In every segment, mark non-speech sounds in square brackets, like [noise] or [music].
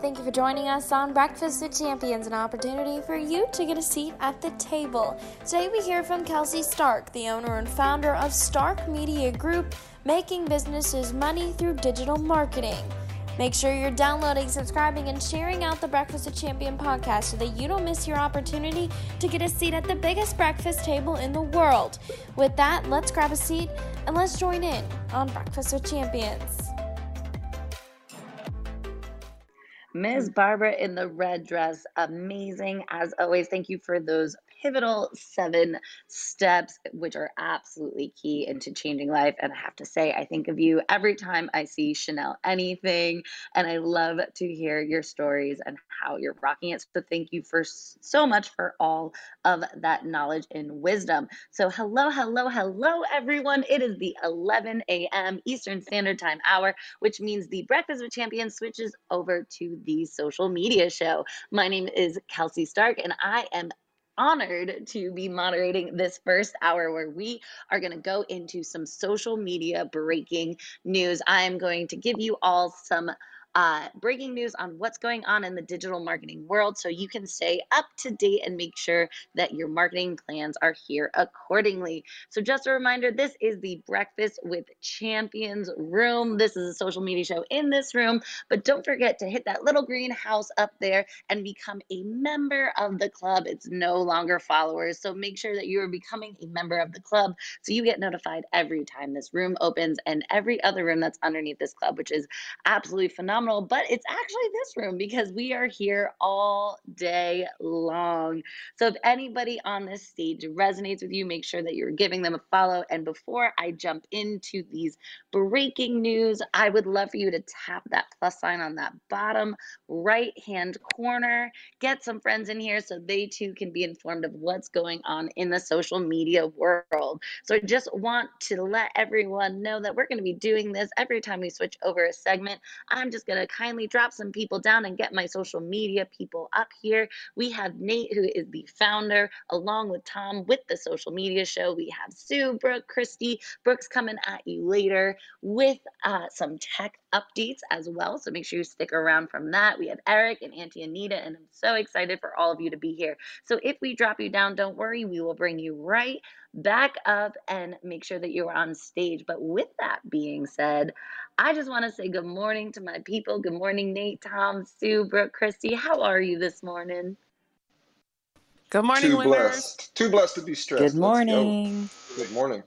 Thank you for joining us on Breakfast with Champions, an opportunity for you to get a seat at the table. Today we hear from Kelsey Stark, the owner and founder of Stark Media Group, making businesses money through digital marketing. Make sure you're downloading, subscribing, and sharing out the Breakfast with Champion podcast so that you don't miss your opportunity to get a seat at the biggest breakfast table in the world. With that, let's grab a seat and let's join in on Breakfast with Champions. Ms. Barbara in the red dress, amazing as always. Thank you for those pivotal seven steps, which are absolutely key into changing life. And I have to say, I think of you every time I see Chanel anything. And I love to hear your stories and how you're rocking it. So thank you for so much for all of that knowledge and wisdom. So, hello, hello, hello, everyone. It is the 11 a.m. Eastern Standard Time hour, which means the Breakfast with Champions switches over to the social media show. My name is Kelsey Stark, and I am honored to be moderating this first hour where we are going to go into some social media breaking news. I'm going to give you all some uh, breaking news on what's going on in the digital marketing world so you can stay up to date and make sure that your marketing plans are here accordingly. So, just a reminder this is the Breakfast with Champions room. This is a social media show in this room, but don't forget to hit that little green house up there and become a member of the club. It's no longer followers. So, make sure that you are becoming a member of the club so you get notified every time this room opens and every other room that's underneath this club, which is absolutely phenomenal phenomenal, but it's actually this room because we are here all day long. So if anybody on this stage resonates with you, make sure that you're giving them a follow. And before I jump into these breaking news, I would love for you to tap that plus sign on that bottom right hand corner. Get some friends in here so they too can be informed of what's going on in the social media world. So I just want to let everyone know that we're going to be doing this every time we switch over a segment. I'm just going to kindly drop some people down and get my social media people up here. We have Nate, who is the founder, along with Tom with the social media show. We have Sue, Brooke, Christy. Brooks coming at you later with uh, some tech updates as well. So make sure you stick around from that. We have Eric and Auntie Anita, and I'm so excited for all of you to be here. So if we drop you down, don't worry, we will bring you right back up and make sure that you're on stage. But with that being said, I just want to say good morning to my people. Good morning, Nate, Tom, Sue, Brooke, Christy. How are you this morning? Good morning, Too winners. blessed. Too blessed to be stressed. Good Let's go. morning. Good morning.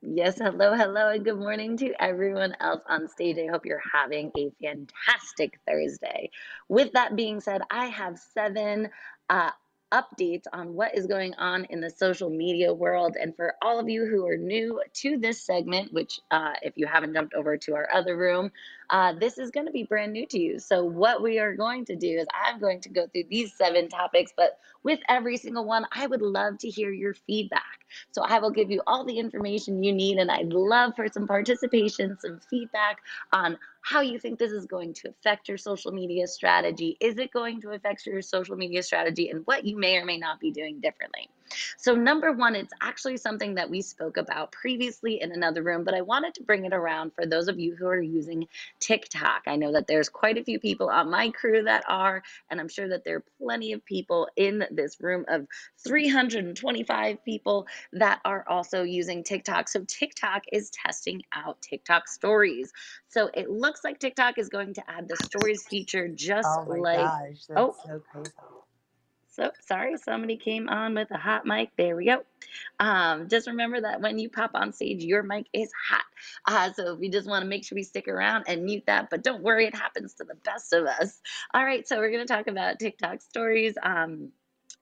Yes, hello, hello, and good morning to everyone else on stage. I hope you're having a fantastic Thursday. With that being said, I have seven uh, updates on what is going on in the social media world. And for all of you who are new to this segment, which uh, if you haven't jumped over to our other room, uh, this is going to be brand new to you. So, what we are going to do is I'm going to go through these seven topics, but with every single one, I would love to hear your feedback. So, I will give you all the information you need, and I'd love for some participation, some feedback on how you think this is going to affect your social media strategy. Is it going to affect your social media strategy and what you may or may not be doing differently? So, number one, it's actually something that we spoke about previously in another room, but I wanted to bring it around for those of you who are using TikTok. I know that there's quite a few people on my crew that are, and I'm sure that there are plenty of people in this room of 325 people that are also using TikTok. So, TikTok is testing out TikTok stories. So, it looks like TikTok is going to add the stories feature just Oh my like. gosh, oh. that's Oh, so. So sorry, somebody came on with a hot mic. There we go. Um, just remember that when you pop on stage, your mic is hot. Uh, so we just want to make sure we stick around and mute that. But don't worry, it happens to the best of us. All right, so we're going to talk about TikTok stories. Um,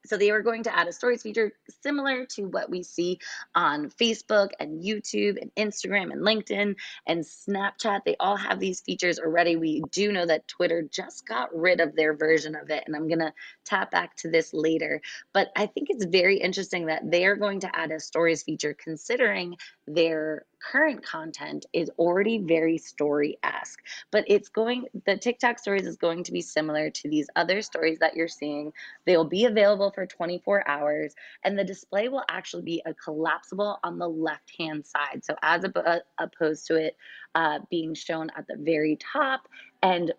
so they were going to add a stories feature similar to what we see on Facebook and YouTube and Instagram and LinkedIn and Snapchat. They all have these features already. We do know that Twitter just got rid of their version of it, and I'm going to tap back to this later. But I think it's very interesting that they are going to add a stories feature considering their current content is already very story esque, but it's going, the TikTok stories is going to be similar to these other stories that you're seeing. They'll be available for 24 hours, and the display will actually be a collapsible on the left hand side. So, as op- opposed to it uh, being shown at the very top and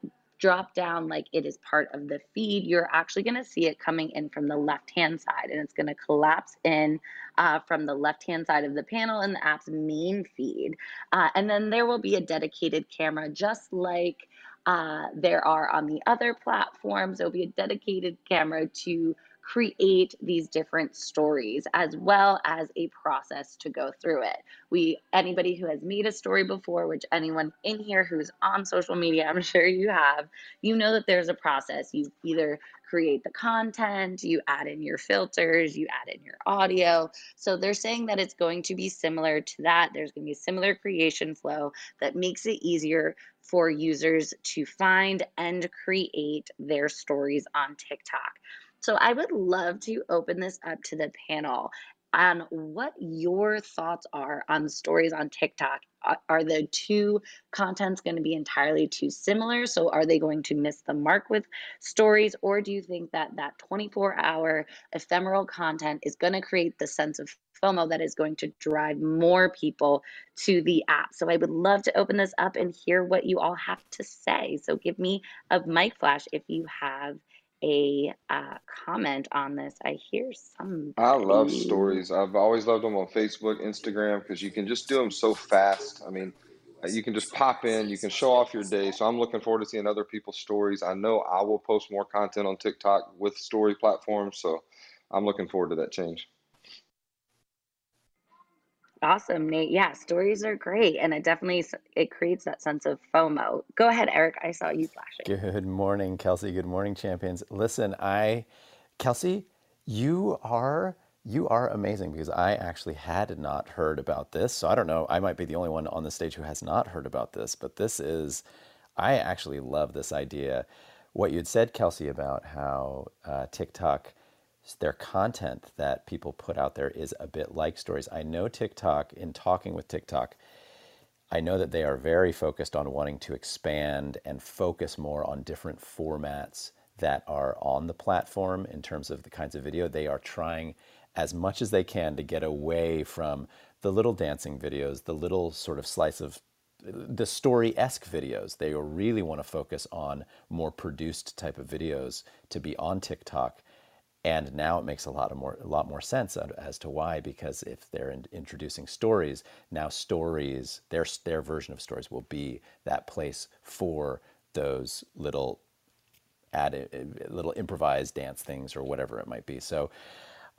drop down like it is part of the feed, you're actually going to see it coming in from the left hand side and it's going to collapse in uh, from the left hand side of the panel in the app's main feed. Uh, and then there will be a dedicated camera, just like uh, there are on the other platforms. There'll be a dedicated camera to create these different stories as well as a process to go through it. We anybody who has made a story before, which anyone in here who's on social media, I'm [laughs] sure you have, you know that there's a process. You either create the content, you add in your filters, you add in your audio. So they're saying that it's going to be similar to that. There's going to be a similar creation flow that makes it easier for users to find and create their stories on TikTok. So I would love to open this up to the panel on what your thoughts are on stories on TikTok. Are the two contents going to be entirely too similar? So are they going to miss the mark with stories? Or do you think that that 24 hour ephemeral content is going to create the sense of FOMO that is going to drive more people to the app? So I would love to open this up and hear what you all have to say. So give me a mic flash if you have a uh, comment on this. I hear some. I love stories. I've always loved them on Facebook, Instagram, because you can just do them so fast. I mean, uh, you can just pop in, you can show off your day. So I'm looking forward to seeing other people's stories. I know I will post more content on TikTok with story platforms. So I'm looking forward to that change. Awesome, Nate. Yeah, stories are great, and it definitely it creates that sense of FOMO. Go ahead, Eric. I saw you flashing. Good morning, Kelsey. Good morning, champions. Listen, I, Kelsey, you are you are amazing because I actually had not heard about this. So I don't know. I might be the only one on the stage who has not heard about this, but this is. I actually love this idea. What you had said, Kelsey, about how uh, TikTok their content that people put out there is a bit like stories. I know TikTok, in talking with TikTok, I know that they are very focused on wanting to expand and focus more on different formats that are on the platform in terms of the kinds of video. They are trying as much as they can to get away from the little dancing videos, the little sort of slice of the story esque videos. They really want to focus on more produced type of videos to be on TikTok and now it makes a lot of more a lot more sense as to why because if they're in, introducing stories now stories their their version of stories will be that place for those little add eh, eh, little improvised dance things or whatever it might be so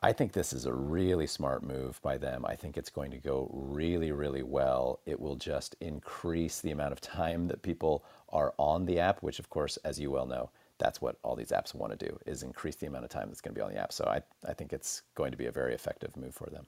I think this is a really smart move by them. I think it's going to go really, really well. It will just increase the amount of time that people are on the app, which, of course, as you well know, that's what all these apps want to do is increase the amount of time that's going to be on the app. So I, I think it's going to be a very effective move for them.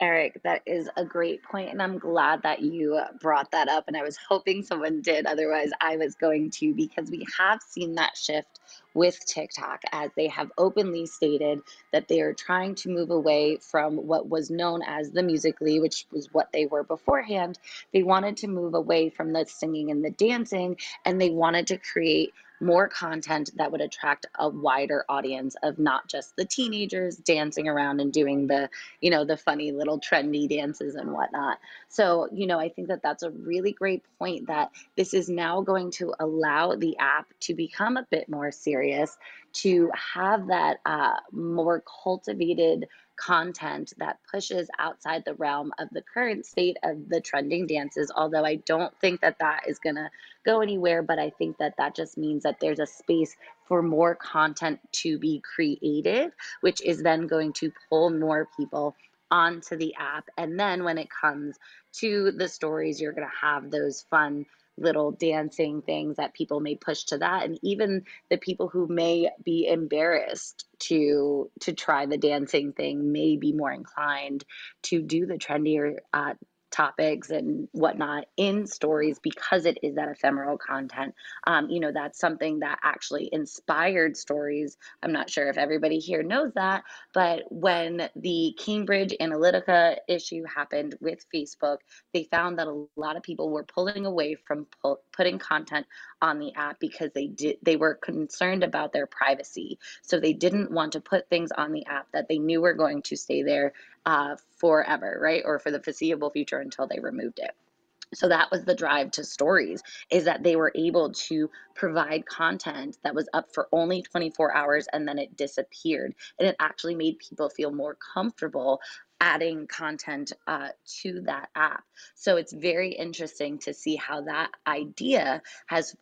Eric, that is a great point, and I'm glad that you brought that up. And I was hoping someone did, otherwise, I was going to, because we have seen that shift with TikTok as they have openly stated that they are trying to move away from what was known as the Musical.ly, which was what they were beforehand. They wanted to move away from the singing and the dancing, and they wanted to create more content that would attract a wider audience of not just the teenagers dancing around and doing the, you know, the funny little trendy dances and whatnot. So, you know, I think that that's a really great point that this is now going to allow the app to become a bit more serious, to have that uh, more cultivated content that pushes outside the realm of the current state of the trending dances although i don't think that that is going to go anywhere but i think that that just means that there's a space for more content to be created which is then going to pull more people onto the app. And then when it comes to the stories you're going to have those fun little dancing things that people may push to that. And even the people who may be embarrassed to to try the dancing thing may be more inclined to do the trendier uh, topics and whatnot in stories because it is that ephemeral content. Um, you know, that's something that actually inspired stories. I'm not sure if everybody here knows that, but when the Cambridge Analytica issue happened with Facebook, they found that a lot of people were pulling away from pull, putting content on the app because they did they were concerned about their privacy. So they didn't want to put things on the app that they knew were going to stay there uh, forever, right? Or for the foreseeable future until they removed it. so that was the drive to stories is that they were able to provide content that was up for only 24 hours and then it disappeared and it actually made people feel more comfortable adding content uh, to that app. So it's very interesting to see how that idea has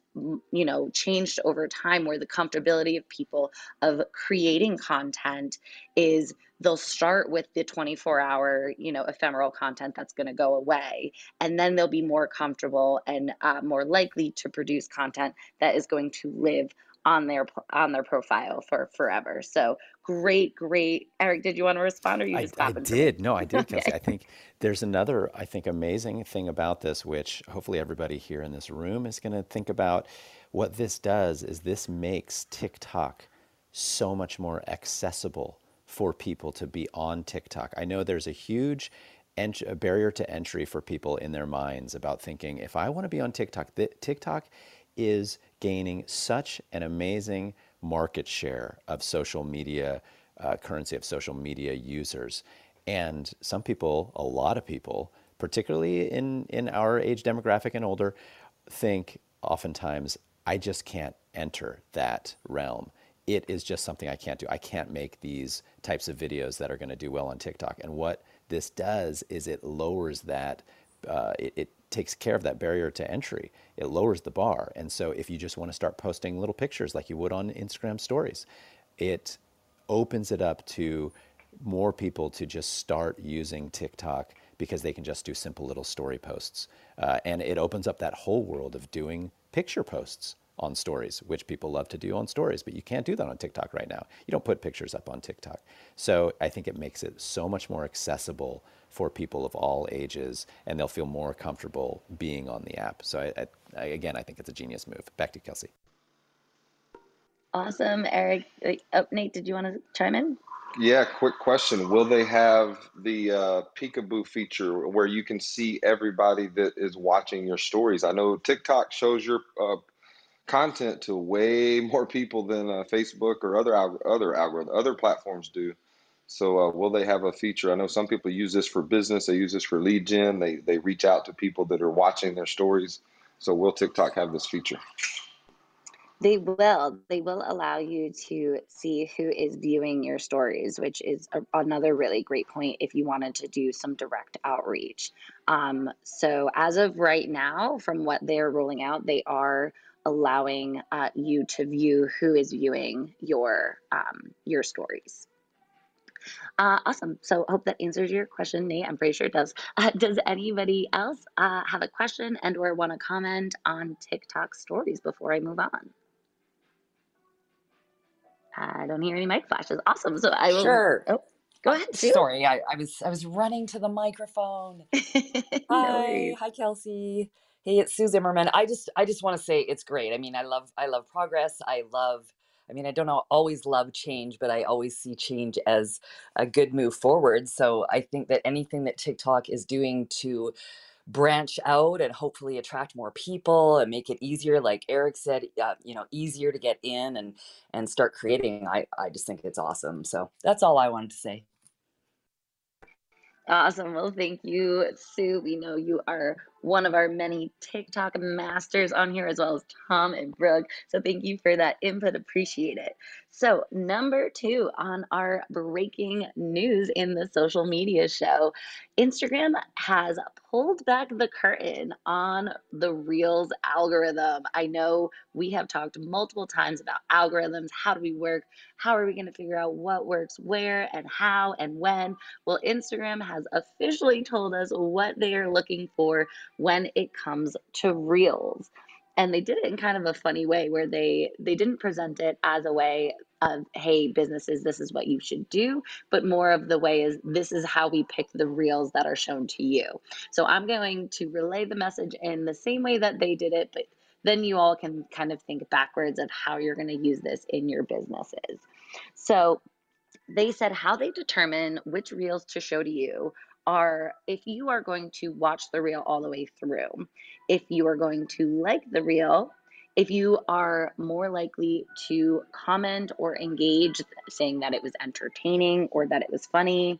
you know changed over time where the comfortability of people of creating content is they'll start with the 24 hour you know ephemeral content that's going to go away and then they'll be more comfortable and uh, more likely to produce content that is going to live on their on their profile for forever. So great, great. Eric, did you want to respond or you just I, I did. No, I did, [laughs] Kelsey. I think there's another, I think, amazing thing about this, which hopefully everybody here in this room is going to think about. What this does is this makes TikTok so much more accessible for people to be on TikTok. I know there's a huge ent- a barrier to entry for people in their minds about thinking if I want to be on TikTok, th- TikTok is gaining such an amazing market share of social media uh, currency of social media users. And some people, a lot of people, particularly in, in our age demographic and older, think oftentimes, I just can't enter that realm. It is just something I can't do. I can't make these types of videos that are going to do well on TikTok. And what this does is it lowers that, uh, it, it takes care of that barrier to entry. It lowers the bar. And so if you just want to start posting little pictures like you would on Instagram stories, it opens it up to more people to just start using TikTok because they can just do simple little story posts. Uh, and it opens up that whole world of doing picture posts on stories, which people love to do on stories, but you can't do that on TikTok right now. You don't put pictures up on TikTok. So I think it makes it so much more accessible for people of all ages, and they'll feel more comfortable being on the app. So I, I, again, I think it's a genius move. Back to Kelsey. Awesome, Eric. Oh, Nate, did you want to chime in? Yeah, quick question. Will they have the uh, peekaboo feature where you can see everybody that is watching your stories? I know TikTok shows your uh, content to way [laughs] more people than uh, Facebook or other other algorithm other platforms do. So uh, will they have a feature? I know some people use this for business. They use this for lead gen. They they reach out to people that are watching their stories. So will TikTok have this feature? They will. They will allow you to see who is viewing your stories, which is a, another really great point if you wanted to do some direct outreach. Um, so as of right now, from what they're rolling out, they are allowing uh, you to view who is viewing your um, your stories. Uh, awesome. So I hope that answers your question, Nate. I'm pretty sure it does. [laughs] Uh, does anybody else uh, have a question and or want to comment on TikTok stories before I move on? I don't hear any mic flashes. Awesome. So I will. Sure. Oh, go ahead. Sue. Sorry, I, I was I was running to the microphone. [laughs] no Hi, worries. hi, Kelsey. Hey, it's Sue Zimmerman. I just I just want to say it's great. I mean, I love I love progress. I love. I mean, I don't always love change, but I always see change as a good move forward. So I think that anything that TikTok is doing to branch out and hopefully attract more people and make it easier, like Eric said, uh, you know, easier to get in and and start creating. I I just think it's awesome. So that's all I wanted to say. Awesome. Well, thank you, Sue. We know you are one of our many TikTok masters on here, as well as Tom and Brooke. So thank you for that input. Appreciate it. So, number two on our breaking news in the social media show Instagram has pulled back the curtain on the Reels algorithm. I know we have talked multiple times about algorithms. How do we work? How are we going to figure out what works where and how and when? Well, Instagram has officially told us what they are looking for when it comes to Reels. And they did it in kind of a funny way where they they didn't present it as a way of hey businesses this is what you should do but more of the way is this is how we pick the reels that are shown to you. So i'm going to relay the message in the same way that they did it but then you all can kind of think backwards of how you're going to use this in your businesses. So they said how they determine which reels to show to you are if you are going to watch the reel all the way through, if you are going to like the reel, if you are more likely to comment or engage saying that it was entertaining or that it was funny,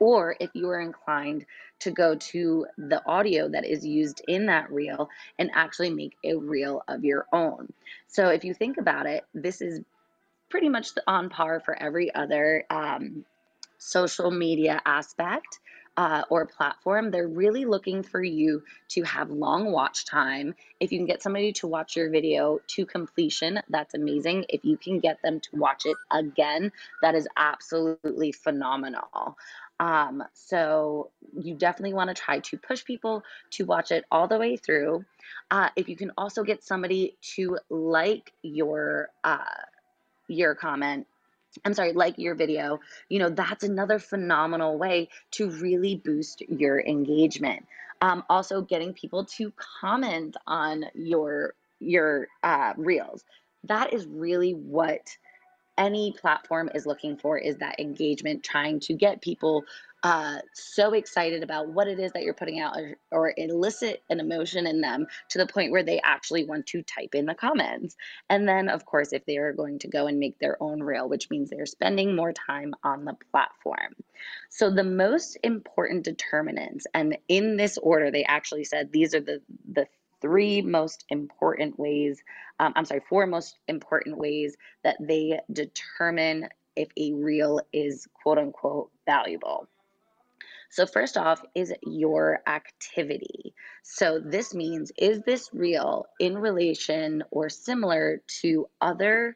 or if you are inclined to go to the audio that is used in that reel and actually make a reel of your own. So if you think about it, this is pretty much on par for every other um, social media aspect uh, or platform, they're really looking for you to have long watch time. If you can get somebody to watch your video to completion, that's amazing. If you can get them to watch it again, that is absolutely phenomenal. Um, so you definitely want to try to push people to watch it all the way through. Uh, if you can also get somebody to like your uh, your comment I'm sorry, like your video, you know, that's another phenomenal way to really boost your engagement. Um, also, getting people to comment on your your uh, reels. That is really what any platform is looking for is that engagement, trying to get people uh, so excited about what it is that you're putting out or, or, elicit an emotion in them to the point where they actually want to type in the comments. And then, of course, if they are going to go and make their own reel, which means they're spending more time on the platform. So, the most important determinants, and in this order, they actually said these are the, the three most important ways, um, I'm sorry, four most important ways that they determine if a reel is quote unquote valuable. So, first off, is your activity. So, this means is this reel in relation or similar to other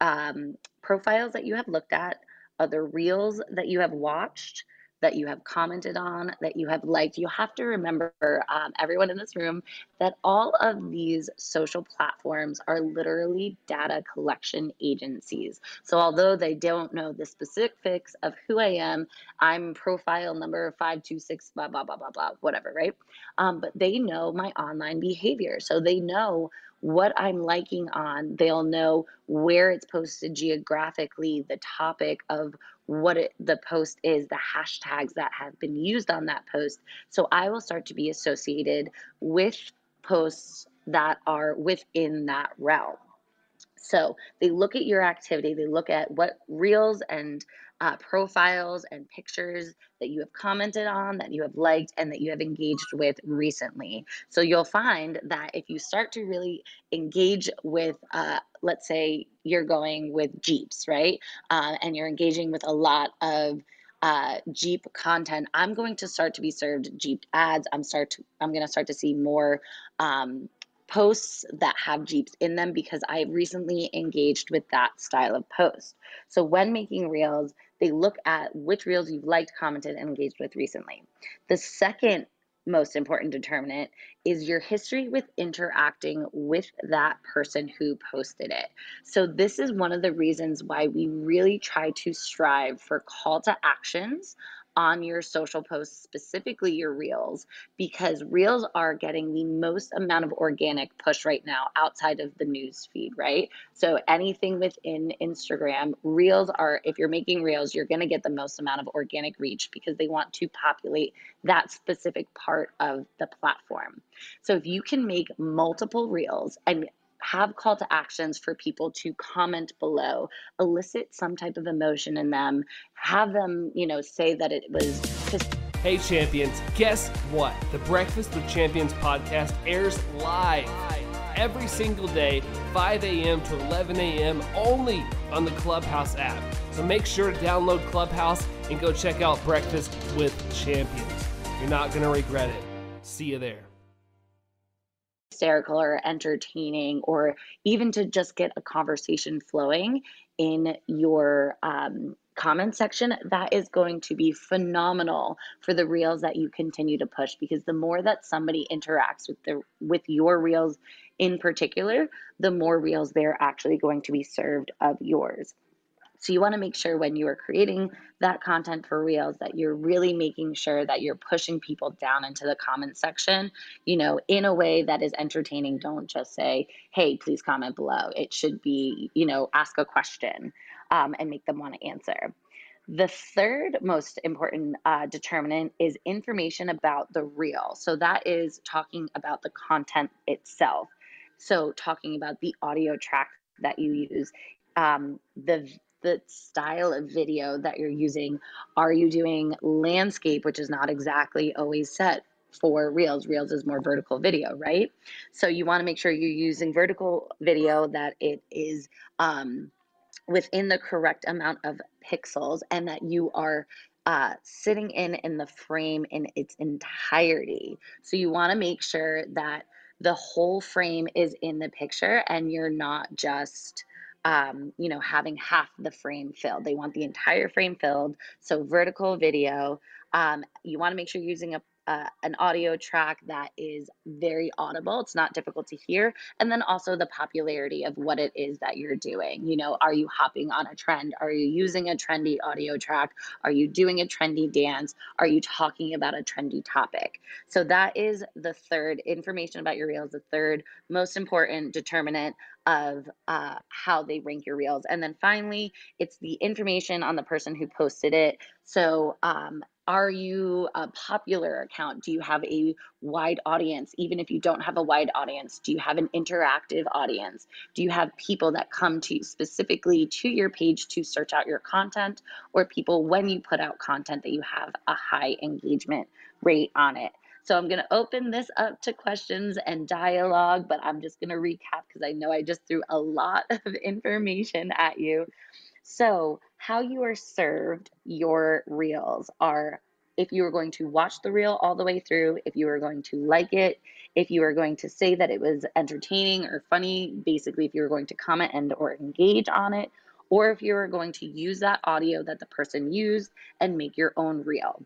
um, profiles that you have looked at, other reels that you have watched? That you have commented on, that you have liked. You have to remember, um, everyone in this room, that all of these social platforms are literally data collection agencies. So, although they don't know the specifics of who I am, I'm profile number 526, blah, blah, blah, blah, blah, whatever, right? Um, but they know my online behavior. So, they know what I'm liking on. They'll know where it's posted geographically, the topic of what it, the post is, the hashtags that have been used on that post. So I will start to be associated with posts that are within that realm. So they look at your activity, they look at what reels and uh, profiles and pictures that you have commented on, that you have liked, and that you have engaged with recently. So you'll find that if you start to really engage with, uh, let's say you're going with Jeeps, right? Uh, and you're engaging with a lot of uh, Jeep content, I'm going to start to be served Jeep ads. I'm start to, I'm going to start to see more um, posts that have Jeeps in them because I recently engaged with that style of post. So when making reels, they look at which reels you've liked, commented, and engaged with recently. The second most important determinant is your history with interacting with that person who posted it. So, this is one of the reasons why we really try to strive for call to actions on your social posts, specifically your reels, because reels are getting the most amount of organic push right now outside of the news feed, right? So anything within Instagram, reels are, if you're making reels, you're going to get the most amount of organic reach because they want to populate that specific part of the platform. So if you can make multiple reels and have call to actions for people to comment below, elicit some type of emotion in them, have them, you know, say that it was just. Hey, champions, guess what? The Breakfast with Champions podcast airs live every single day, 5 a.m. to 11 a.m., only on the Clubhouse app. So make sure to download Clubhouse and go check out Breakfast with Champions. You're not going to regret it. See you there hysterical or entertaining or even to just get a conversation flowing in your um, comment section, that is going to be phenomenal for the reels that you continue to push because the more that somebody interacts with the with your reels in particular, the more reels they're actually going to be served of yours. So you want to make sure when you are creating that content for Reels that you're really making sure that you're pushing people down into the comment section, you know, in a way that is entertaining. Don't just say, hey, please comment below. It should be, you know, ask a question um, and make them want to answer. The third most important uh, determinant is information about the reel. So that is talking about the content itself. So talking about the audio track that you use, um, the the style of video that you're using. Are you doing landscape, which is not exactly always set for Reels? Reels is more vertical video, right? So you want to make sure you're using vertical video that it is um, within the correct amount of pixels and that you are uh, sitting in in the frame in its entirety. So you want to make sure that the whole frame is in the picture and you're not just um, you know having half the frame filled. They want the entire frame filled so vertical video. Um, you want to make sure you're using a uh, an audio track that is very audible. It's not difficult to hear. And then also the popularity of what it is that you're doing. You know, are you hopping on a trend? Are you using a trendy audio track? Are you doing a trendy dance? Are you talking about a trendy topic? So that is the third information about your reels, the third most important determinant of uh, how they rank your reels. And then finally, it's the information on the person who posted it. So um, are you a popular account? Do you have a wide audience? Even if you don't have a wide audience, do you have an interactive audience? Do you have people that come to you specifically to your page to search out your content, or people when you put out content that you have a high engagement rate on it? So I'm going to open this up to questions and dialogue, but I'm just going to recap because I know I just threw a lot [laughs] of information at you. So, how you are served your reels are if you are going to watch the reel all the way through, if you are going to like it, if you are going to say that it was entertaining or funny, basically if you're going to comment and or engage on it, or if you're going to use that audio that the person used and make your own reel.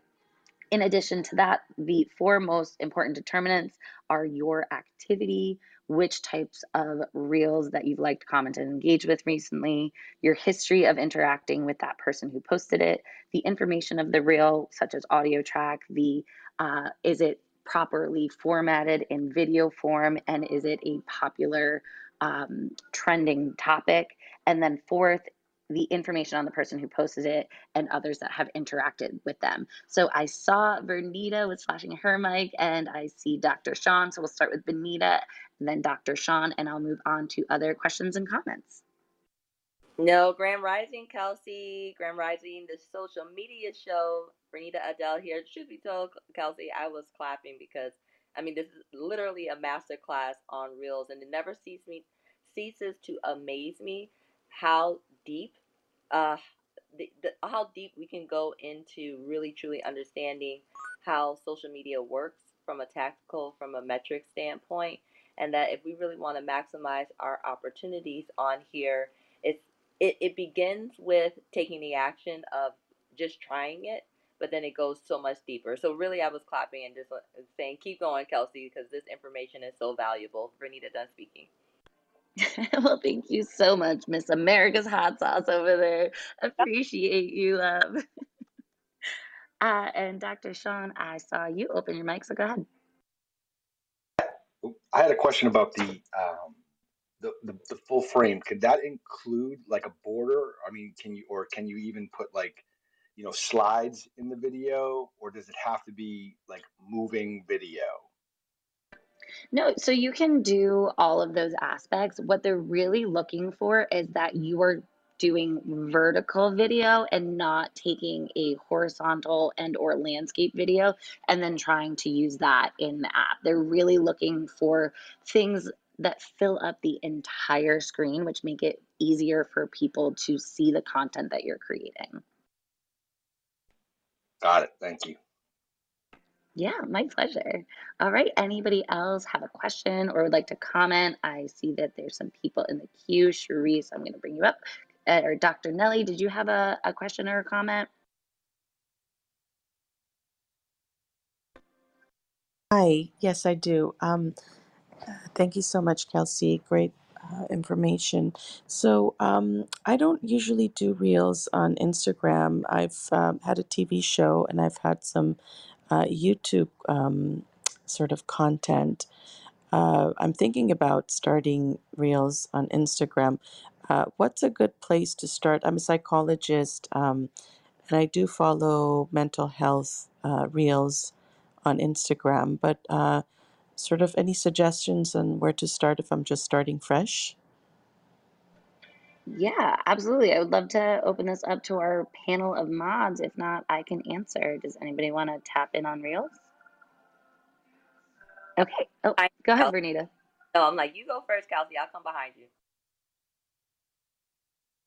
In addition to that, the four most important determinants are your activity, which types of reels that you've liked, commented, and engaged with recently, your history of interacting with that person who posted it, the information of the reel, such as audio track, the uh, is it properly formatted in video form, and is it a popular um, trending topic? And then fourth, the information on the person who posted it and others that have interacted with them. So I saw Vernita was flashing her mic and I see Dr. Sean. So we'll start with Vernita then Dr. Sean, and I'll move on to other questions and comments. No, Grand Rising, Kelsey. Grand Rising, the social media show. Vernita Adele here. Should be told, Kelsey, I was clapping because, I mean, this is literally a master class on Reels, and it never ceases me ceases to amaze me how deep uh, the, the, how deep we can go into really truly understanding how social media works from a tactical, from a metric standpoint, and that if we really want to maximize our opportunities on here, it's it, it begins with taking the action of just trying it, but then it goes so much deeper. So really, I was clapping and just saying, "Keep going, Kelsey," because this information is so valuable. Vernita done speaking. [laughs] well, thank you so much, Miss America's Hot Sauce over there. Appreciate you, love. [laughs] uh, and Dr. Sean, I saw you open your mic, so go ahead. I had a question about the um, the, the, the full frame. Could that include like a border? I mean, can you or can you even put like you know slides in the video, or does it have to be like moving video? No, so you can do all of those aspects. What they're really looking for is that you are doing vertical video and not taking a horizontal and or landscape video and then trying to use that in the app. They're really looking for things that fill up the entire screen, which make it easier for people to see the content that you're creating. Got it. Thank you. Yeah, my pleasure. All right. Anybody else have a question or would like to comment? I see that there's some people in the queue. Cherise, I'm going to bring you up. Or Dr. Nelly, did you have a, a question or a comment? Hi, yes, I do. Um, thank you so much, Kelsey. Great uh, information. So, um, I don't usually do reels on Instagram. I've um, had a TV show and I've had some uh, YouTube um, sort of content. Uh, I'm thinking about starting reels on Instagram. Uh, what's a good place to start? I'm a psychologist, um, and I do follow mental health uh, reels on Instagram. But uh, sort of any suggestions on where to start if I'm just starting fresh? Yeah, absolutely. I would love to open this up to our panel of mods. If not, I can answer. Does anybody want to tap in on Reels? Okay. Oh, I, go ahead, Vernita. No, I'm like, you go first, Kelsey. I'll come behind you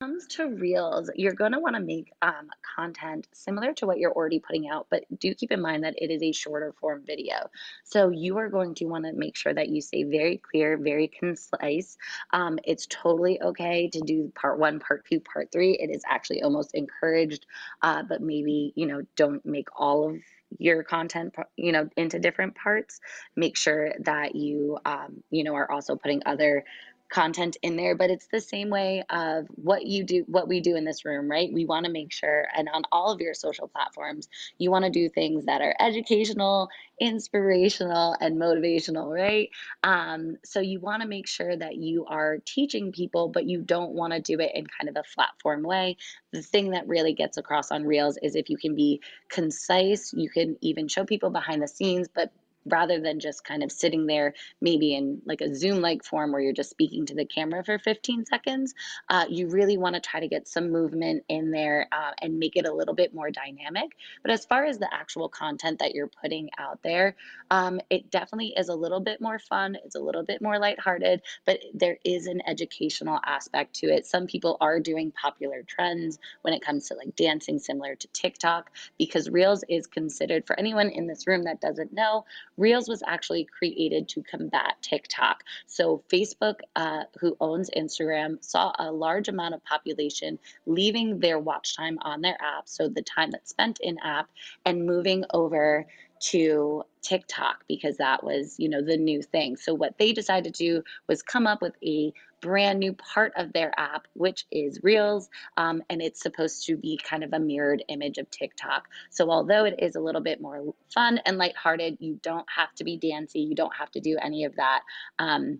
comes to reels you're going to want to make um, content similar to what you're already putting out but do keep in mind that it is a shorter form video. So you are going to want to make sure that you stay very clear very concise. Um, it's totally okay to do part one part two part three. It is actually almost encouraged uh, but maybe you know don't make all of your content you know into different parts. Make sure that you um, you know are also putting other content in there but it's the same way of what you do what we do in this room right? We want to make sure and on all of your social platforms you want to do things that are educational inspirational and motivational right? Um, so you want to make sure that you are teaching people but you don't want to do it in kind of a flat form way. The thing that really gets across on reels is if you can be concise you can even show people behind the scenes but rather than just kind of sitting there maybe in like a zoom like form where you're just speaking to the camera for 15 seconds uh, you really want to try to get some movement in there uh, and make it a little bit more dynamic. But as far as the actual content that you're putting out there um, it definitely is a little bit more fun it's a little bit more lighthearted but there is an educational aspect to it. Some people are doing popular trends when it comes to like dancing similar to tiktok because reels is considered for anyone in this room that doesn't know Reels was actually created to combat TikTok. So Facebook, uh, who owns Instagram, saw a large amount of population leaving their watch time on their app, so the time that's spent in app, and moving over to TikTok because that was, you know, the new thing. So what they decided to do was come up with a brand new part of their app, which is Reels, um, and it's supposed to be kind of a mirrored image of TikTok. So although it is a little bit more fun and lighthearted, you don't have to be dancy, you don't have to do any of that. Um,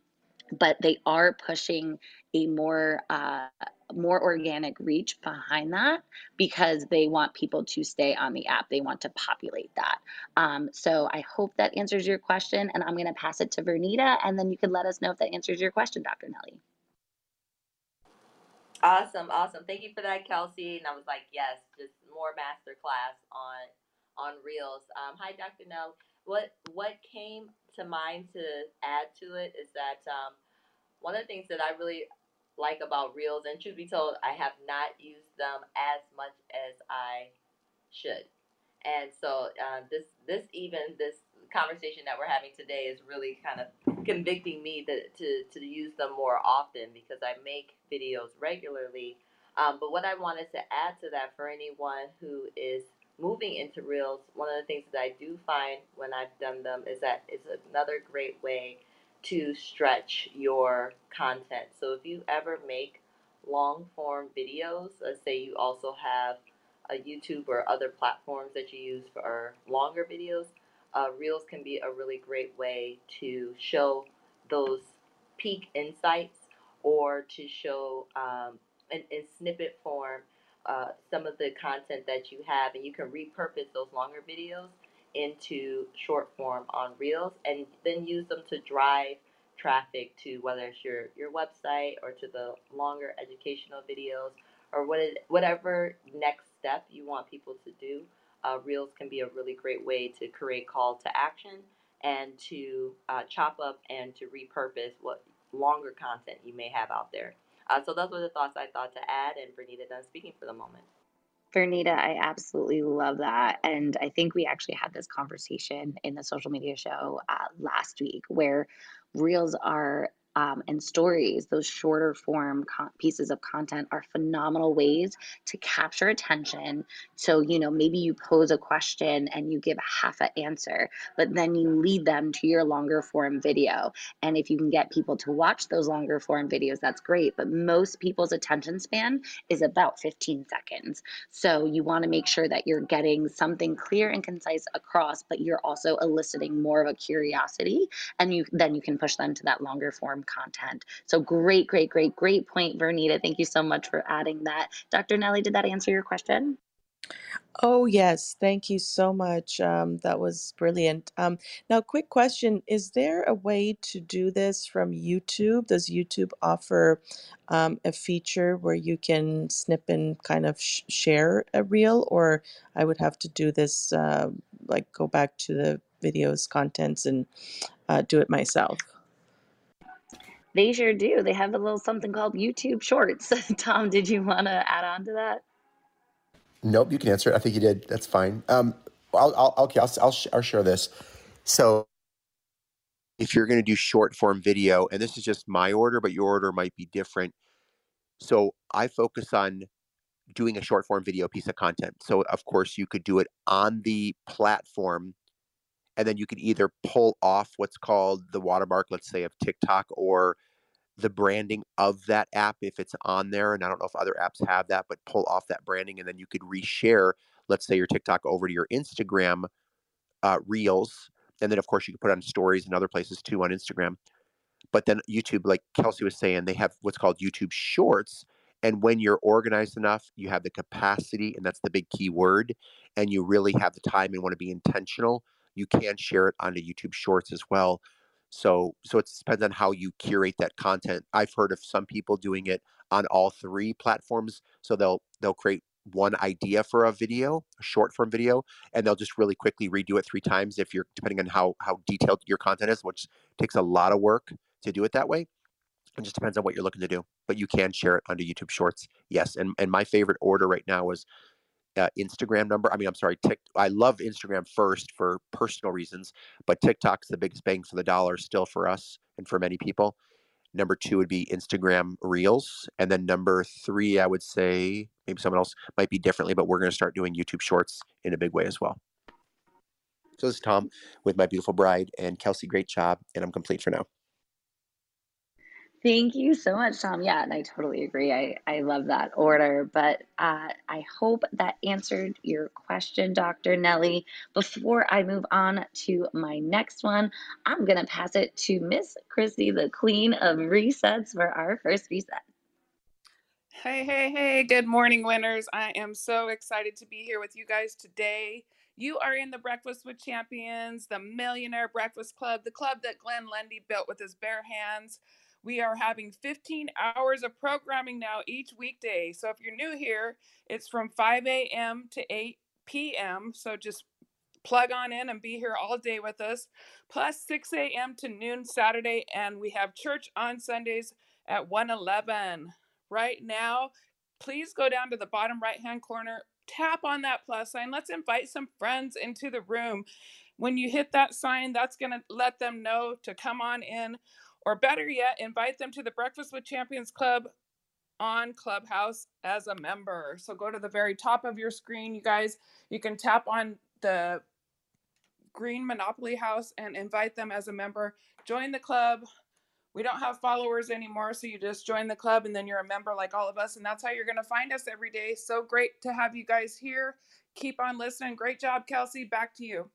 but they are pushing a more uh, more organic reach behind that because they want people to stay on the app. They want to populate that. Um, so I hope that answers your question, and I'm going to pass it to Vernita, and then you can let us know if that answers your question, Dr. Nelly. Awesome, awesome. Thank you for that, Kelsey. And I was like, yes, just more masterclass on on Reels. Um, hi, Dr. Nell. What what came to mind to add to it is that um, one of the things that I really like about Reels, and truth be told, I have not used them as much as I should. And so uh, this this even this conversation that we're having today is really kind of convicting me to to use them more often because I make videos regularly. Um, but what I wanted to add to that for anyone who is moving into reels, one of the things that I do find when I've done them is that it's another great way to stretch your content. So if you ever make long form videos, let's say you also have a YouTube or other platforms that you use for longer videos, uh, Reels can be a really great way to show those peak insights or to show um, in, in snippet form uh, some of the content that you have, and you can repurpose those longer videos into short form on Reels and then use them to drive traffic to whether it's your, your website or to the longer educational videos or what it, whatever next step you want people to do. Uh, Reels can be a really great way to create call to action and to uh, chop up and to repurpose what longer content you may have out there. Uh, so those were the thoughts I thought to add, and Vernita done speaking for the moment. Vernita, I absolutely love that. And I think we actually had this conversation in the social media show uh, last week where reels are um, and stories, those shorter form co- pieces of content, are phenomenal ways to capture attention. So, you know, maybe you pose a question and you give half an answer, but then you lead them to your longer form video. And if you can get people to watch those longer form videos, that's great. But most people's attention span is about 15 seconds. So, you want to make sure that you're getting something clear and concise across, but you're also eliciting more of a curiosity. And you then you can push them to that longer form content. So great, great, great, great point, Vernita. Thank you so much for adding that. Dr. Nelly, did that answer your question? Oh, yes. Thank you so much. Um, that was brilliant. Um, now, quick question. Is there a way to do this from YouTube? Does YouTube offer um, a feature where you can snip and kind of sh share a reel, or I would have to do this, uh, like go back to the video's contents and uh, do it myself? They sure do. They have a little something called YouTube Shorts. [laughs] Tom, did you want to add on to that? Nope, you can answer it. I think you did. That's fine. Um, I'll, I'll okay, I'll, I'll, I'll share this. So, if you're going to do short form video, and this is just my order, but your order might be different. So, I focus on doing a short form video piece of content. So, of course, you could do it on the platform, and then you could either pull off what's called the watermark, let's say, of TikTok or the branding of that app if it's on there. And I don't know if other apps have that, but pull off that branding and then you could reshare, let's say your TikTok over to your Instagram uh, reels. And then, of course, you can put on stories and other places too on Instagram. But then YouTube, like Kelsey was saying, they have what's called YouTube Shorts. And when you're organized enough, you have the capacity, and that's the big key word, and you really have the time and want to be intentional, you can share it onto YouTube Shorts as well. So so it depends on how you curate that content. I've heard of some people doing it on all three platforms. So they'll they'll create one idea for a video, a short form video, and they'll just really quickly redo it three times if you're depending on how how detailed your content is, which takes a lot of work to do it that way. It just depends on what you're looking to do. But you can share it onto YouTube Shorts. Yes. And and my favorite order right now is uh, Instagram number. I mean, I'm sorry, Tik. I love Instagram first for personal reasons, but TikTok's the biggest bang for the dollar still for us and for many people. Number two would be Instagram Reels, and then number three, I would say maybe someone else might be differently, but we're going to start doing YouTube Shorts in a big way as well. So this is Tom with my beautiful bride and Kelsey. Great job, and I'm complete for now. Thank you so much, Tom. Yeah, and I totally agree. I, I love that order. But uh, I hope that answered your question, Dr. Nelly. Before I move on to my next one, I'm going to pass it to Miss Christy, the queen of resets, for our first reset. Hey, hey, hey, good morning, winners. I am so excited to be here with you guys today. You are in the Breakfast with Champions, the Millionaire Breakfast Club, the club that Glenn Lundy built with his bare hands. We are having 15 hours of programming now each weekday. So if you're new here, it's from 5 a.m. to 8 p.m. So just plug on in and be here all day with us. Plus 6 a.m. to noon Saturday, and we have church on Sundays at 111. Right now, please go down to the bottom right hand corner, tap on that plus sign. Let's invite some friends into the room. When you hit that sign, that's going to let them know to come on in. Or better yet, invite them to the Breakfast with Champions Club on Clubhouse as a member. So go to the very top of your screen, you guys. You can tap on the green Monopoly house and invite them as a member. Join the club. We don't have followers anymore, so you just join the club and then you're a member like all of us. And that's how you're going to find us every day. So great to have you guys here. Keep on listening. Great job, Kelsey. Back to you.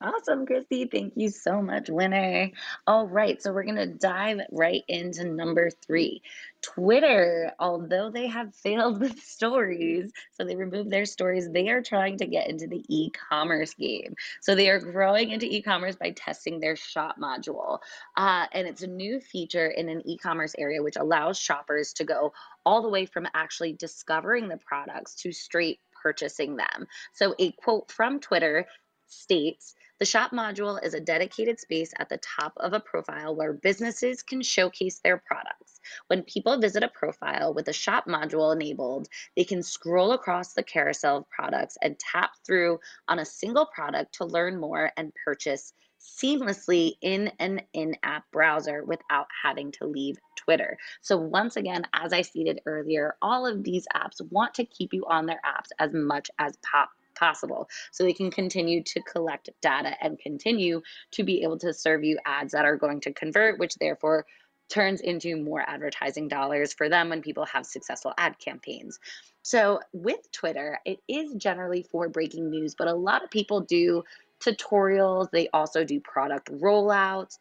Awesome, Christy. Thank you so much, winner. All right, so we're going to dive right into number three. Twitter, although they have failed [laughs] with stories, so they removed their stories, they are trying to get into the e commerce game. So they are growing into e commerce by testing their shop module. Uh, and it's a new feature in an e commerce area which allows shoppers to go all the way from actually discovering the products to straight purchasing them. So, a quote from Twitter states the shop module is a dedicated space at the top of a profile where businesses can showcase their products. When people visit a profile with the shop module enabled, they can scroll across the carousel of products and tap through on a single product to learn more and purchase seamlessly in an in app browser without having to leave Twitter. So, once again, as I stated earlier, all of these apps want to keep you on their apps as much as pop possible so they can continue to collect data and continue to be able to serve you ads that are going to convert, which therefore turns into more advertising dollars for them when people have successful ad campaigns. So, with Twitter, it is generally for breaking news, but a lot of people do tutorials, they also do product rollouts